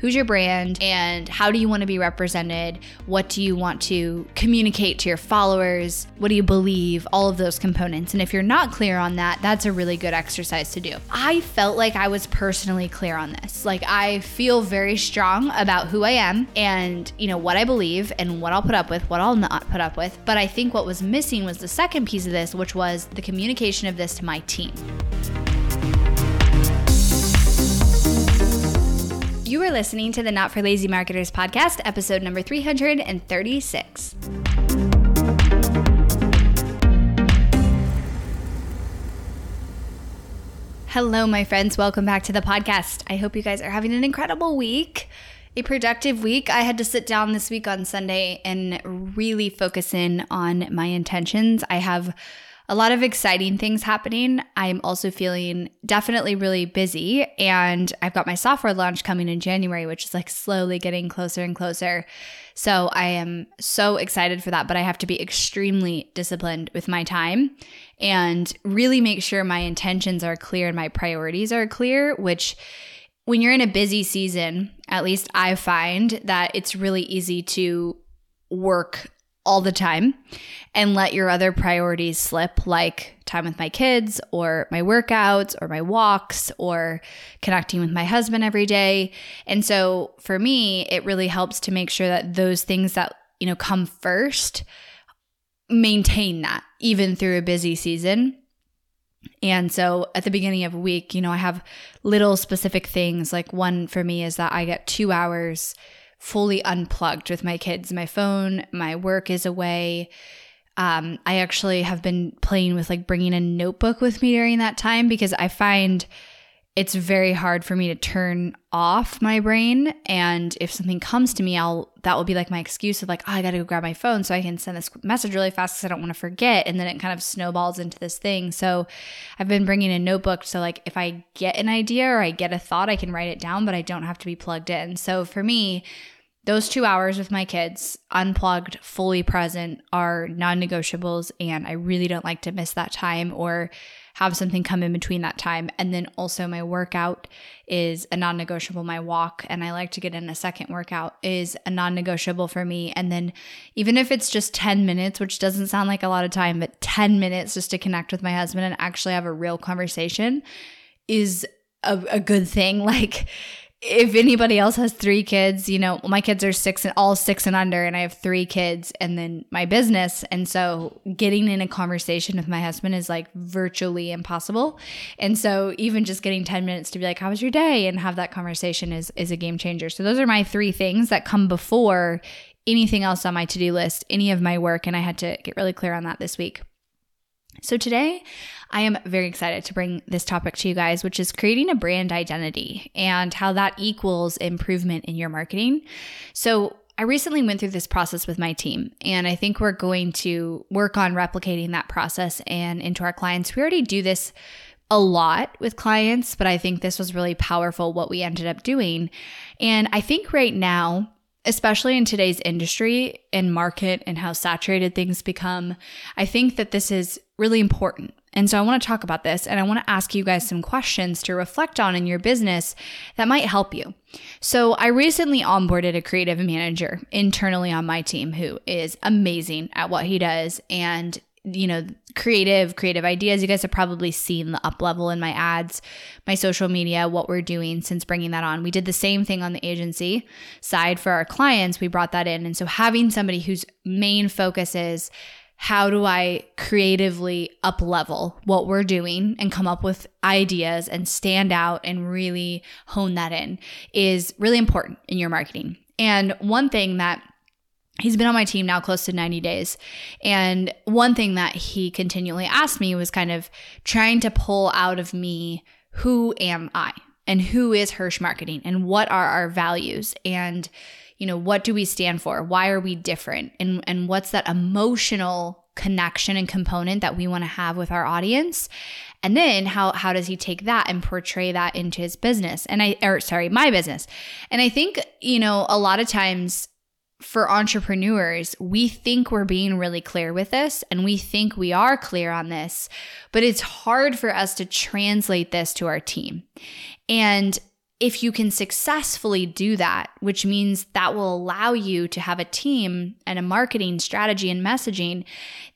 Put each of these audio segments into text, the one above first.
who's your brand and how do you want to be represented? What do you want to communicate to your followers? What do you believe? All of those components. And if you're not clear on that, that's a really good exercise to do. I felt like I was personally clear on this. Like I feel very strong about who I am and, you know, what I believe and what I'll put up with, what I'll not put up with. But I think what was missing was the second piece of this, which was the communication of this to my team. You are listening to the Not for Lazy Marketers podcast, episode number 336. Hello, my friends. Welcome back to the podcast. I hope you guys are having an incredible week, a productive week. I had to sit down this week on Sunday and really focus in on my intentions. I have a lot of exciting things happening. I'm also feeling definitely really busy, and I've got my software launch coming in January, which is like slowly getting closer and closer. So I am so excited for that, but I have to be extremely disciplined with my time and really make sure my intentions are clear and my priorities are clear, which when you're in a busy season, at least I find that it's really easy to work all the time and let your other priorities slip, like time with my kids or my workouts or my walks or connecting with my husband every day. And so for me, it really helps to make sure that those things that, you know, come first maintain that even through a busy season. And so at the beginning of a week, you know, I have little specific things. Like one for me is that I get two hours fully unplugged with my kids. My phone, my work is away. Um, I actually have been playing with like bringing a notebook with me during that time because I find it's very hard for me to turn off my brain. And if something comes to me, I'll that will be like my excuse of like, oh, I got to go grab my phone so I can send this message really fast because I don't want to forget. And then it kind of snowballs into this thing. So I've been bringing a notebook so like if I get an idea or I get a thought, I can write it down, but I don't have to be plugged in. So for me, those two hours with my kids, unplugged, fully present, are non negotiables. And I really don't like to miss that time or have something come in between that time. And then also, my workout is a non negotiable. My walk, and I like to get in a second workout, is a non negotiable for me. And then, even if it's just 10 minutes, which doesn't sound like a lot of time, but 10 minutes just to connect with my husband and actually have a real conversation is a, a good thing. Like, if anybody else has three kids, you know, my kids are six and all six and under, and I have three kids and then my business. And so getting in a conversation with my husband is like virtually impossible. And so even just getting 10 minutes to be like, how was your day? And have that conversation is is a game changer. So those are my three things that come before anything else on my to-do list, any of my work. And I had to get really clear on that this week. So today, I am very excited to bring this topic to you guys, which is creating a brand identity and how that equals improvement in your marketing. So, I recently went through this process with my team, and I think we're going to work on replicating that process and into our clients. We already do this a lot with clients, but I think this was really powerful what we ended up doing. And I think right now, especially in today's industry and market and how saturated things become, I think that this is really important. And so I want to talk about this and I want to ask you guys some questions to reflect on in your business that might help you. So I recently onboarded a creative manager internally on my team who is amazing at what he does and you know creative creative ideas you guys have probably seen the up level in my ads my social media what we're doing since bringing that on we did the same thing on the agency side for our clients we brought that in and so having somebody whose main focus is how do I creatively up level what we're doing and come up with ideas and stand out and really hone that in is really important in your marketing. And one thing that He's been on my team now close to 90 days. And one thing that he continually asked me was kind of trying to pull out of me who am I and who is Hirsh Marketing and what are our values and you know, what do we stand for? Why are we different? And and what's that emotional connection and component that we want to have with our audience? And then how how does he take that and portray that into his business? And I or sorry, my business. And I think, you know, a lot of times for entrepreneurs, we think we're being really clear with this and we think we are clear on this, but it's hard for us to translate this to our team. And if you can successfully do that, which means that will allow you to have a team and a marketing strategy and messaging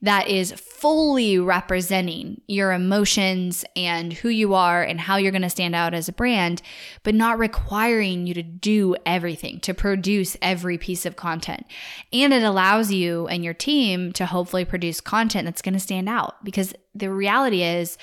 that is fully representing your emotions and who you are and how you're going to stand out as a brand, but not requiring you to do everything, to produce every piece of content. And it allows you and your team to hopefully produce content that's going to stand out because the reality is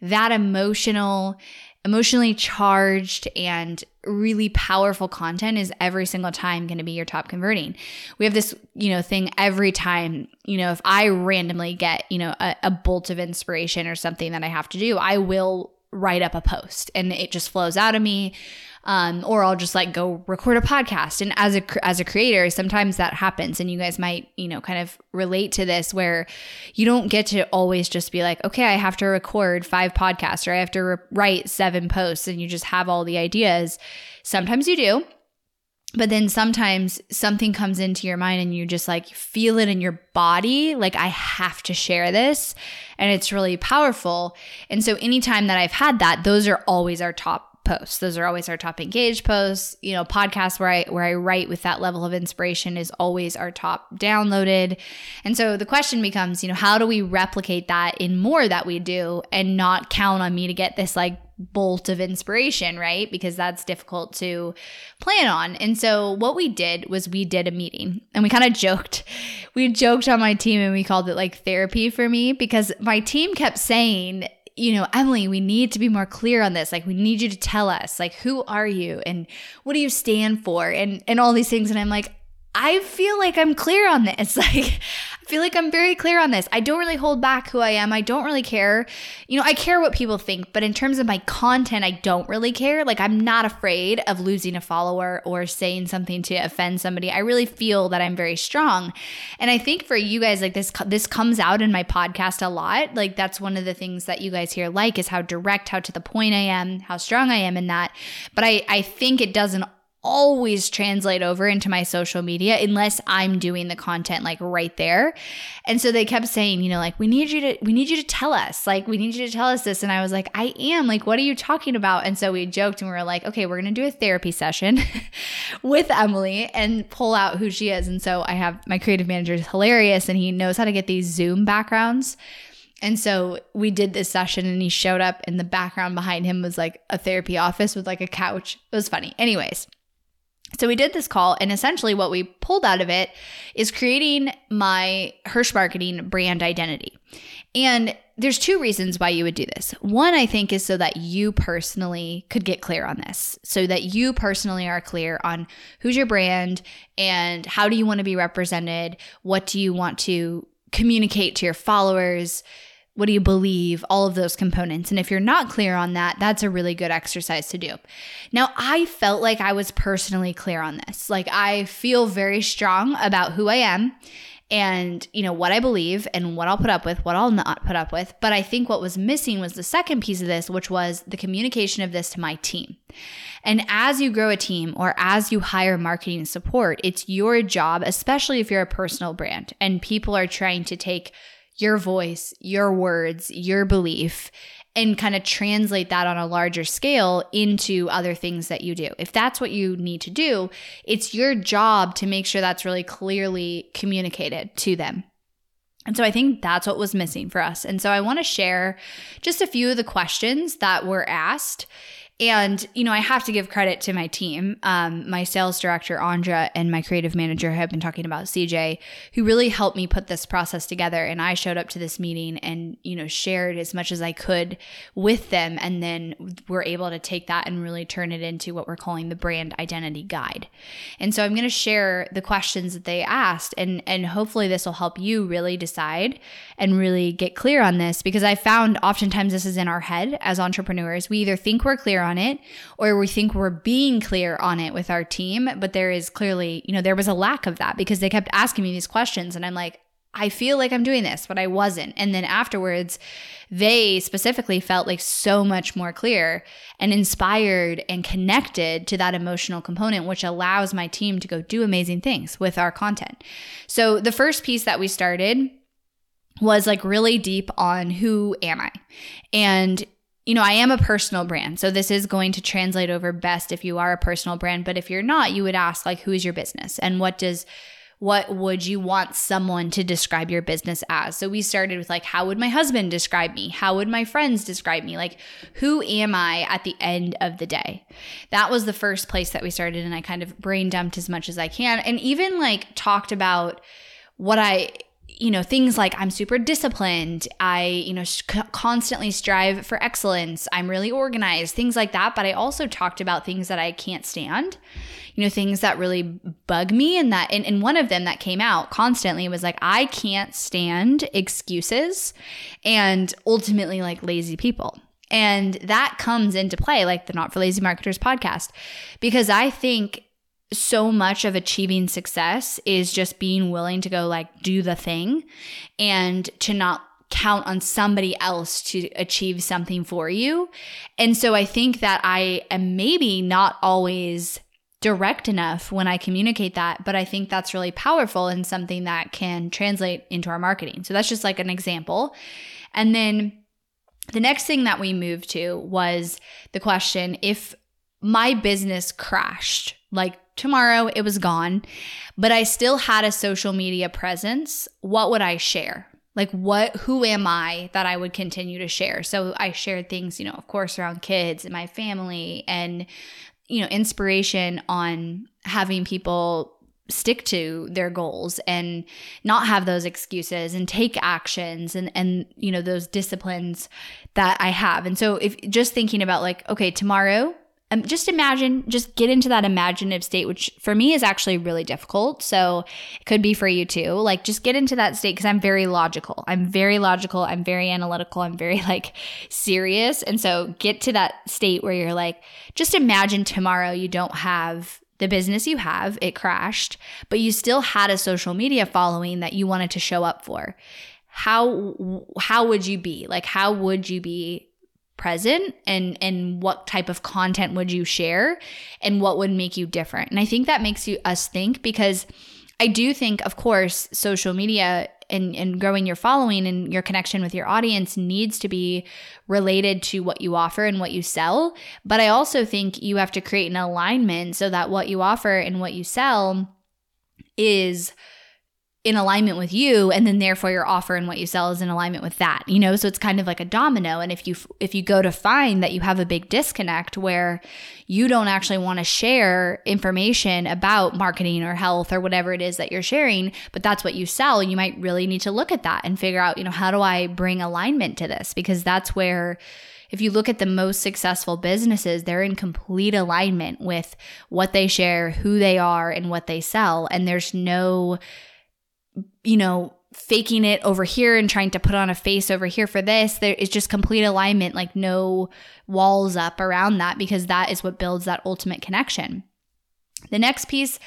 that emotional emotionally charged and really powerful content is every single time going to be your top converting. We have this, you know, thing every time, you know, if I randomly get, you know, a, a bolt of inspiration or something that I have to do, I will write up a post and it just flows out of me um, or I'll just like go record a podcast. And as a as a creator, sometimes that happens, and you guys might you know kind of relate to this where you don't get to always just be like, okay, I have to record five podcasts or I have to re- write seven posts, and you just have all the ideas. Sometimes you do. But then sometimes something comes into your mind and you just like feel it in your body, like I have to share this. And it's really powerful. And so anytime that I've had that, those are always our top posts. Those are always our top engaged posts. You know, podcasts where I where I write with that level of inspiration is always our top downloaded. And so the question becomes, you know, how do we replicate that in more that we do and not count on me to get this like bolt of inspiration, right? Because that's difficult to plan on. And so what we did was we did a meeting and we kind of joked. We joked on my team and we called it like therapy for me because my team kept saying you know, Emily, we need to be more clear on this. Like, we need you to tell us, like, who are you and what do you stand for and and all these things. And I'm like, I feel like I'm clear on this. Like, I feel like I'm very clear on this. I don't really hold back who I am. I don't really care. You know, I care what people think, but in terms of my content, I don't really care. Like, I'm not afraid of losing a follower or saying something to offend somebody. I really feel that I'm very strong. And I think for you guys, like this, this comes out in my podcast a lot. Like, that's one of the things that you guys here like is how direct, how to the point I am, how strong I am in that. But I, I think it doesn't always translate over into my social media unless I'm doing the content like right there. And so they kept saying, you know, like we need you to we need you to tell us. Like we need you to tell us this and I was like, I am. Like what are you talking about? And so we joked and we were like, okay, we're going to do a therapy session with Emily and pull out who she is. And so I have my creative manager is hilarious and he knows how to get these Zoom backgrounds. And so we did this session and he showed up and the background behind him was like a therapy office with like a couch. It was funny. Anyways, so we did this call, and essentially what we pulled out of it is creating my Hirsh Marketing brand identity. And there's two reasons why you would do this. One, I think, is so that you personally could get clear on this, so that you personally are clear on who's your brand and how do you want to be represented, what do you want to communicate to your followers what do you believe? All of those components. And if you're not clear on that, that's a really good exercise to do. Now, I felt like I was personally clear on this. Like, I feel very strong about who I am and you know what I believe and what I'll put up with, what I'll not put up with. But I think what was missing was the second piece of this, which was the communication of this to my team. And as you grow a team or as you hire marketing support, it's your job, especially if you're a personal brand and people are trying to take your voice, your words, your belief, and kind of translate that on a larger scale into other things that you do. If that's what you need to do, it's your job to make sure that's really clearly communicated to them. And so I think that's what was missing for us. And so I want to share just a few of the questions that were asked and, you know, I have to give credit to my team. Um, my sales director, Andra, and my creative manager have been talking about CJ, who really helped me put this process together. And I showed up to this meeting and, you know, shared as much as I could with them. And then we're able to take that and really turn it into what we're calling the brand identity guide. And so I'm going to share the questions that they asked. And, and hopefully this will help you really decide and really get clear on this because I found oftentimes this is in our head as entrepreneurs. We either think we're clear on it or we think we're being clear on it with our team, but there is clearly, you know, there was a lack of that because they kept asking me these questions and I'm like, I feel like I'm doing this, but I wasn't. And then afterwards, they specifically felt like so much more clear and inspired and connected to that emotional component, which allows my team to go do amazing things with our content. So, the first piece that we started was like really deep on who am I? And you know, I am a personal brand. So this is going to translate over best if you are a personal brand. But if you're not, you would ask, like, who is your business? And what does, what would you want someone to describe your business as? So we started with, like, how would my husband describe me? How would my friends describe me? Like, who am I at the end of the day? That was the first place that we started. And I kind of brain dumped as much as I can. And even like talked about, what I you know things like i'm super disciplined. I you know constantly strive for excellence. I'm really organized things like that. But i also talked about things that i can't stand you know things that really bug me and that and, and one of them that came out constantly was like i can't stand excuses and ultimately like lazy people. And that comes into play like the not for lazy marketers podcast because i think so much of achieving success is just being willing to go like do the thing and to not count on somebody else to achieve something for you. And so I think that I am maybe not always direct enough when I communicate that, but I think that's really powerful and something that can translate into our marketing. So that's just like an example. And then the next thing that we moved to was the question if my business crashed, like tomorrow it was gone, but I still had a social media presence, what would I share? Like what who am I that I would continue to share? So I shared things, you know, of course around kids and my family and you know, inspiration on having people stick to their goals and not have those excuses and take actions and and you know those disciplines that I have. And so if just thinking about like okay, tomorrow um, just imagine, just get into that imaginative state, which for me is actually really difficult. So it could be for you too. Like, just get into that state because I'm very logical. I'm very logical. I'm very analytical. I'm very like serious. And so get to that state where you're like, just imagine tomorrow you don't have the business you have, it crashed, but you still had a social media following that you wanted to show up for. How how would you be? Like how would you be present and and what type of content would you share and what would make you different. And i think that makes you us think because i do think of course social media and, and growing your following and your connection with your audience needs to be related to what you offer and what you sell. But i also think you have to create an alignment so that what you offer and what you sell is in alignment with you and then therefore your offer and what you sell is in alignment with that you know? So it's kind of like a domino. And if you if you go to find that you have a big disconnect where you don't actually want to share information about marketing or health or whatever it is that you're sharing but that's what you sell you might really need to look at that and figure out you know how do i bring alignment to this? Because that's where if you look at the most successful businesses, they're in complete alignment with what they share, who they are, and what they sell. And there's no you know, faking it over here and trying to put on a face over here for this. There is just complete alignment, like no walls up around that, because that is what builds that ultimate connection. The next piece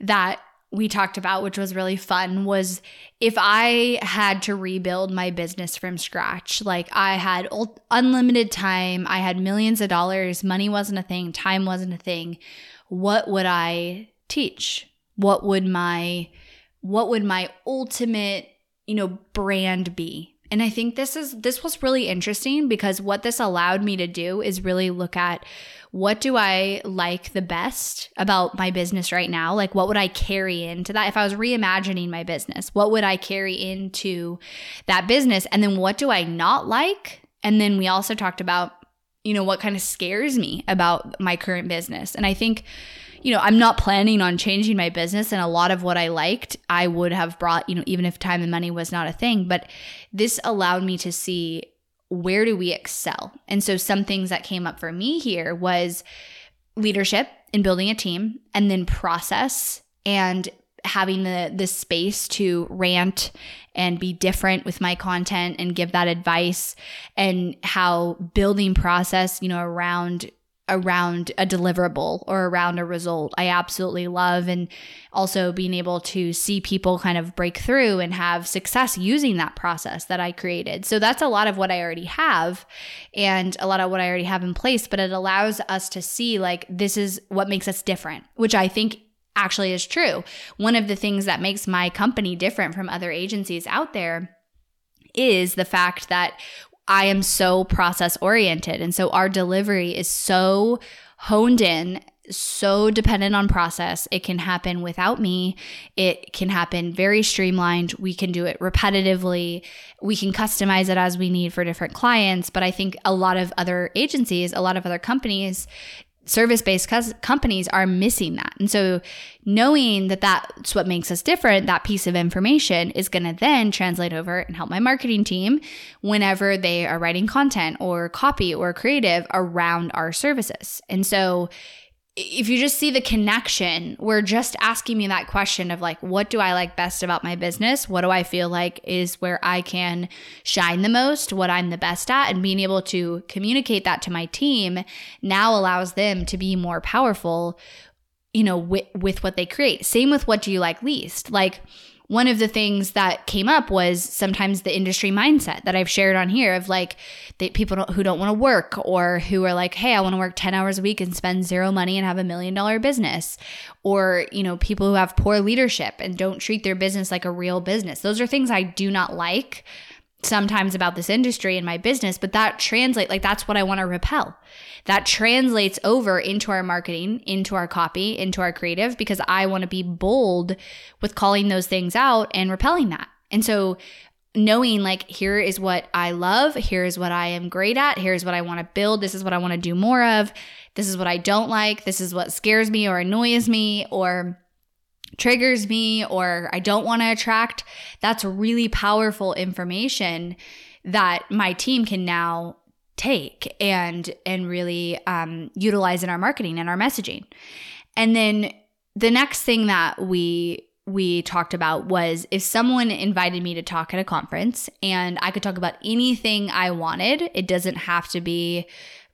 that we talked about, which was really fun, was if I had to rebuild my business from scratch, like I had unlimited time, I had millions of dollars, money wasn't a thing, time wasn't a thing, what would I teach? What would my what would my ultimate, you know, brand be? And I think this is this was really interesting because what this allowed me to do is really look at what do I like the best about my business right now? Like what would I carry into that if I was reimagining my business? What would I carry into that business? And then what do I not like? And then we also talked about you know what kind of scares me about my current business. And I think you know, I'm not planning on changing my business and a lot of what I liked, I would have brought, you know, even if time and money was not a thing, but this allowed me to see where do we excel. And so some things that came up for me here was leadership in building a team and then process and having the the space to rant and be different with my content and give that advice and how building process you know around around a deliverable or around a result. I absolutely love and also being able to see people kind of break through and have success using that process that I created. So that's a lot of what I already have and a lot of what I already have in place, but it allows us to see like this is what makes us different, which I think actually is true. One of the things that makes my company different from other agencies out there is the fact that I am so process oriented. And so our delivery is so honed in so dependent on process. It can happen without me. It can happen very streamlined. We can do it repetitively. We can customize it as we need for different clients. But I think a lot of other agencies, a lot of other companies service based companies are missing that. And so knowing that that's what makes us different, that piece of information is going to then translate over and help my marketing team whenever they are writing content or copy or creative around our services. And so if you just see the connection, we're just asking me that question of like, what do I like best about my business? What do I feel like is where I can shine the most, what I'm the best at? And being able to communicate that to my team now allows them to be more powerful, you know, with, with what they create. Same with what do you like least? Like, one of the things that came up was sometimes the industry mindset that I've shared on here of like the people don't, who don't want to work or who are like, hey, I want to work 10 hours a week and spend zero money and have a million dollar business. Or, you know, people who have poor leadership and don't treat their business like a real business. Those are things I do not like sometimes about this industry and my business, but that translate like that's what I want to repel. That translates over into our marketing, into our copy, into our creative because I want to be bold with calling those things out and repelling that. And so knowing like here is what I love, here is what I am great at, here's what I want to build, this is what I want to do more of, this is what I don't like, this is what scares me or annoys me or triggers me or I don't want to attract, that's really powerful information that my team can now take and and really um, utilize in our marketing and our messaging. And then the next thing that we we talked about was if someone invited me to talk at a conference and I could talk about anything I wanted, it doesn't have to be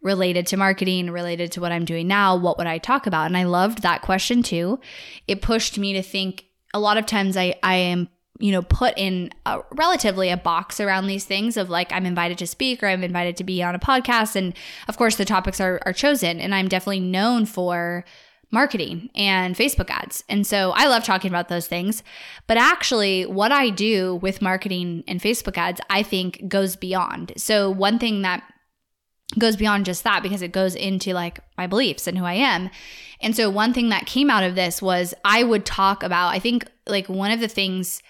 related to marketing, related to what I'm doing now, what would I talk about? And I loved that question too. It pushed me to think a lot of times I, I am you know put in a, relatively a box around these things of like i'm invited to speak or i'm invited to be on a podcast and of course the topics are, are chosen and i'm definitely known for marketing and facebook ads and so i love talking about those things but actually what i do with marketing and facebook ads i think goes beyond so one thing that goes beyond just that because it goes into like my beliefs and who I am. And so one thing that came out of this was I would talk about I think like one of the things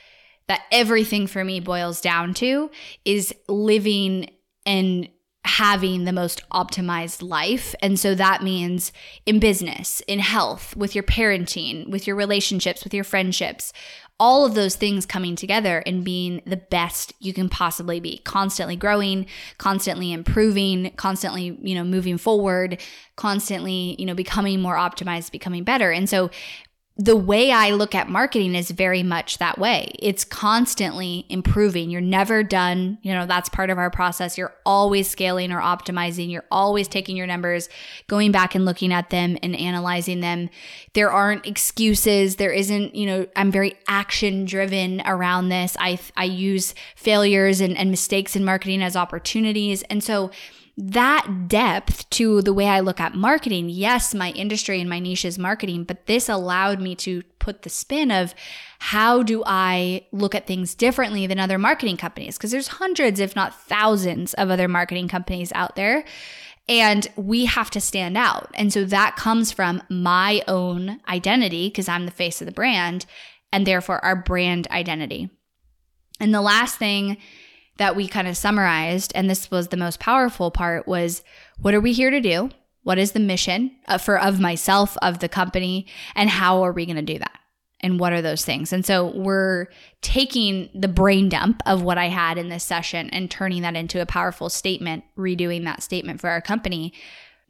that everything for me boils down to is living and having the most optimized life. And so that means in business, in health, with your parenting, with your relationships, with your friendships, all of those things coming together and being the best you can possibly be. Constantly growing constantly improving constantly you know moving forward constantly you know becoming more optimized becoming better. And so the way I look at marketing is very much that way. It's constantly improving. You're never done. You know, that's part of our process. You're always scaling or optimizing. You're always taking your numbers, going back and looking at them and analyzing them. There aren't excuses. There isn't, you know, I'm very action driven around this. I, I use failures and, and mistakes in marketing as opportunities. And so, that depth to the way I look at marketing. Yes, my industry and my niche is marketing, but this allowed me to put the spin of how do I look at things differently than other marketing companies? Because there's hundreds, if not thousands, of other marketing companies out there. And we have to stand out. And so that comes from my own identity, because I'm the face of the brand, and therefore our brand identity. And the last thing that we kind of summarized, and this was the most powerful part, was what are we here to do? What is the mission uh, for of myself, of the company, and how are we going to do that? And what are those things? And so we're taking the brain dump of what I had in this session and turning that into a powerful statement, redoing that statement for our company.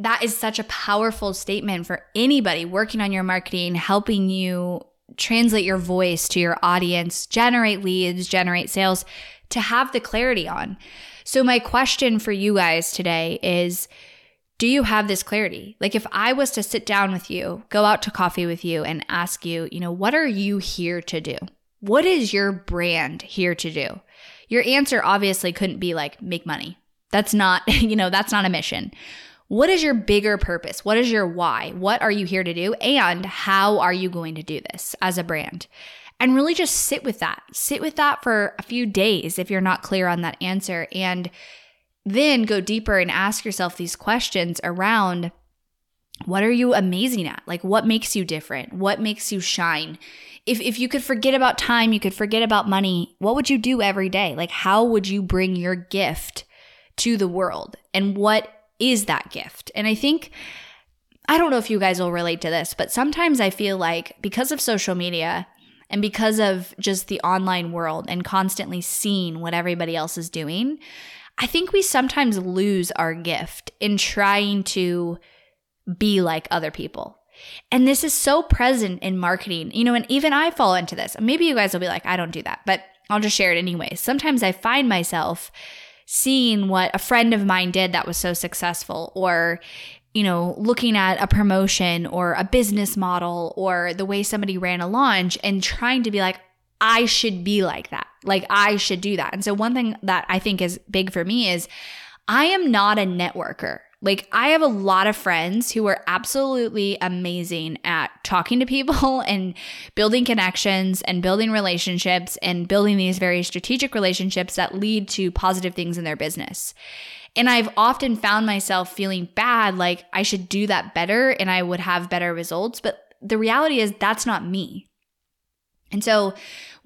That is such a powerful statement for anybody working on your marketing, helping you translate your voice to your audience, generate leads, generate sales to have the clarity on. So, my question for you guys today is Do you have this clarity? Like, if I was to sit down with you, go out to coffee with you, and ask you, you know, what are you here to do? What is your brand here to do? Your answer obviously couldn't be like, make money. That's not, you know, that's not a mission. What is your bigger purpose? What is your why? What are you here to do? And how are you going to do this as a brand? And really just sit with that. Sit with that for a few days if you're not clear on that answer and then go deeper and ask yourself these questions around what are you amazing at? Like, what makes you different? What makes you shine? If, if you could forget about time, you could forget about money, what would you do every day? Like, how would you bring your gift to the world? And what is that gift? And I think, I don't know if you guys will relate to this, but sometimes I feel like because of social media and because of just the online world and constantly seeing what everybody else is doing, I think we sometimes lose our gift in trying to be like other people. And this is so present in marketing, you know, and even I fall into this. Maybe you guys will be like, I don't do that, but I'll just share it anyway. Sometimes I find myself seeing what a friend of mine did that was so successful, or, you know, looking at a promotion or a business model or the way somebody ran a launch and trying to be like, I should be like that. Like, I should do that. And so, one thing that I think is big for me is I am not a networker. Like, I have a lot of friends who are absolutely amazing at talking to people and building connections and building relationships and building these very strategic relationships that lead to positive things in their business. And I've often found myself feeling bad, like I should do that better and I would have better results. But the reality is, that's not me. And so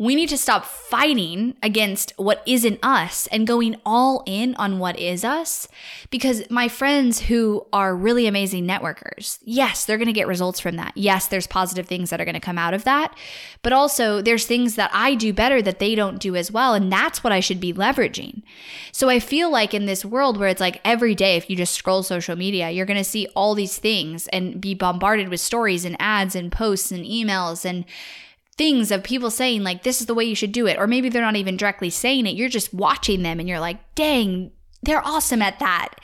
we need to stop fighting against what isn't us and going all in on what is us. Because my friends who are really amazing networkers, yes, they're going to get results from that. Yes, there's positive things that are going to come out of that. But also, there's things that I do better that they don't do as well. And that's what I should be leveraging. So I feel like in this world where it's like every day, if you just scroll social media, you're going to see all these things and be bombarded with stories and ads and posts and emails and things of people saying like this is the way you should do it. Or maybe they're not even directly saying it. You're just watching them and you're like dang they're awesome at that.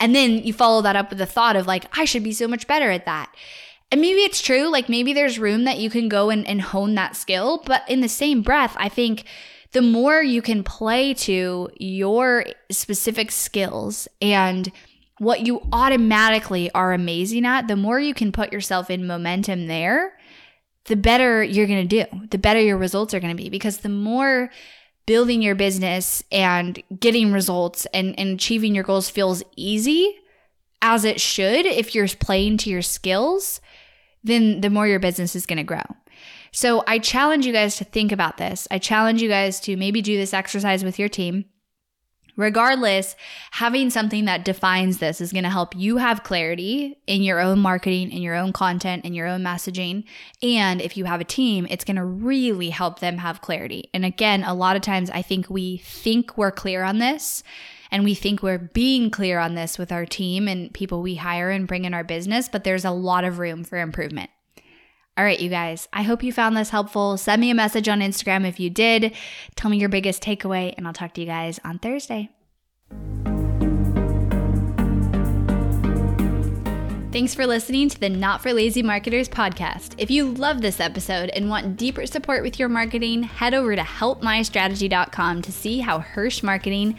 And then you follow that up with the thought of like i should be so much better at that. And maybe it's true like maybe there's room that you can go and, and hone that skill. But in the same breath i think the more you can play to your specific skills and what you automatically are amazing at, the more you can put yourself in momentum there, the better you're going to do, the better your results are going to be. Because the more building your business and getting results and, and achieving your goals feels easy, as it should, if you're playing to your skills, then the more your business is going to grow. So I challenge you guys to think about this. I challenge you guys to maybe do this exercise with your team Regardless, having something that defines this is going to help you have clarity in your own marketing, in your own content, in your own messaging. And if you have a team, it's going to really help them have clarity. And again, a lot of times I think we think we're clear on this and we think we're being clear on this with our team and people we hire and bring in our business, but there's a lot of room for improvement. All right, you guys, I hope you found this helpful. Send me a message on Instagram if you did. Tell me your biggest takeaway, and I'll talk to you guys on Thursday. Thanks for listening to the Not for Lazy Marketers podcast. If you love this episode and want deeper support with your marketing, head over to helpmystrategy.com to see how Hirsh Marketing